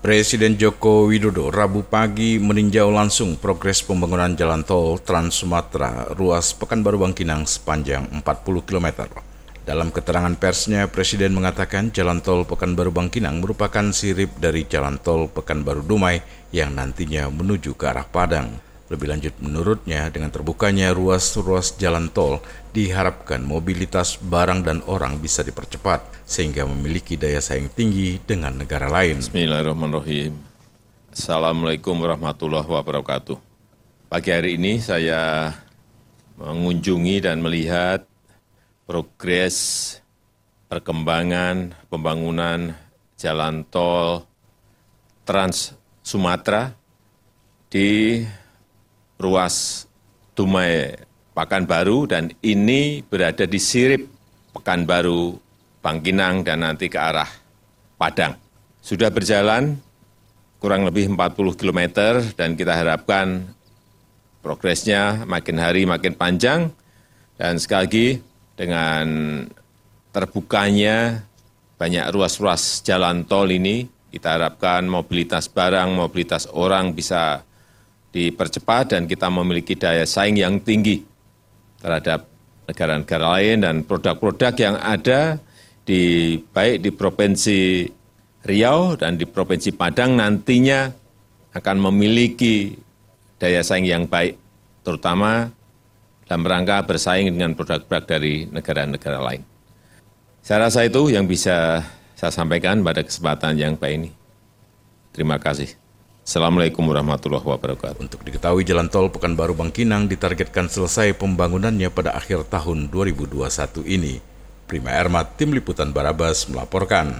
Presiden Joko Widodo Rabu pagi meninjau langsung progres pembangunan jalan tol Trans Sumatera ruas Pekanbaru Bangkinang sepanjang 40 km. Dalam keterangan persnya, Presiden mengatakan jalan tol Pekanbaru Bangkinang merupakan sirip dari jalan tol Pekanbaru Dumai yang nantinya menuju ke arah Padang. Lebih lanjut menurutnya dengan terbukanya ruas-ruas jalan tol diharapkan mobilitas barang dan orang bisa dipercepat sehingga memiliki daya saing tinggi dengan negara lain. Bismillahirrahmanirrahim. Assalamualaikum warahmatullahi wabarakatuh. Pagi hari ini saya mengunjungi dan melihat progres perkembangan pembangunan jalan tol Trans Sumatera di ruas Dumai Pekanbaru dan ini berada di sirip Pekanbaru Bangkinang dan nanti ke arah Padang. Sudah berjalan kurang lebih 40 km dan kita harapkan progresnya makin hari makin panjang dan sekali lagi dengan terbukanya banyak ruas-ruas jalan tol ini kita harapkan mobilitas barang, mobilitas orang bisa dipercepat dan kita memiliki daya saing yang tinggi terhadap negara-negara lain dan produk-produk yang ada di baik di Provinsi Riau dan di Provinsi Padang nantinya akan memiliki daya saing yang baik, terutama dalam rangka bersaing dengan produk-produk dari negara-negara lain. Saya rasa itu yang bisa saya sampaikan pada kesempatan yang baik ini. Terima kasih. Assalamualaikum warahmatullahi wabarakatuh. Untuk diketahui jalan tol Pekanbaru Bangkinang ditargetkan selesai pembangunannya pada akhir tahun 2021 ini. Prima Ermat, Tim Liputan Barabas melaporkan.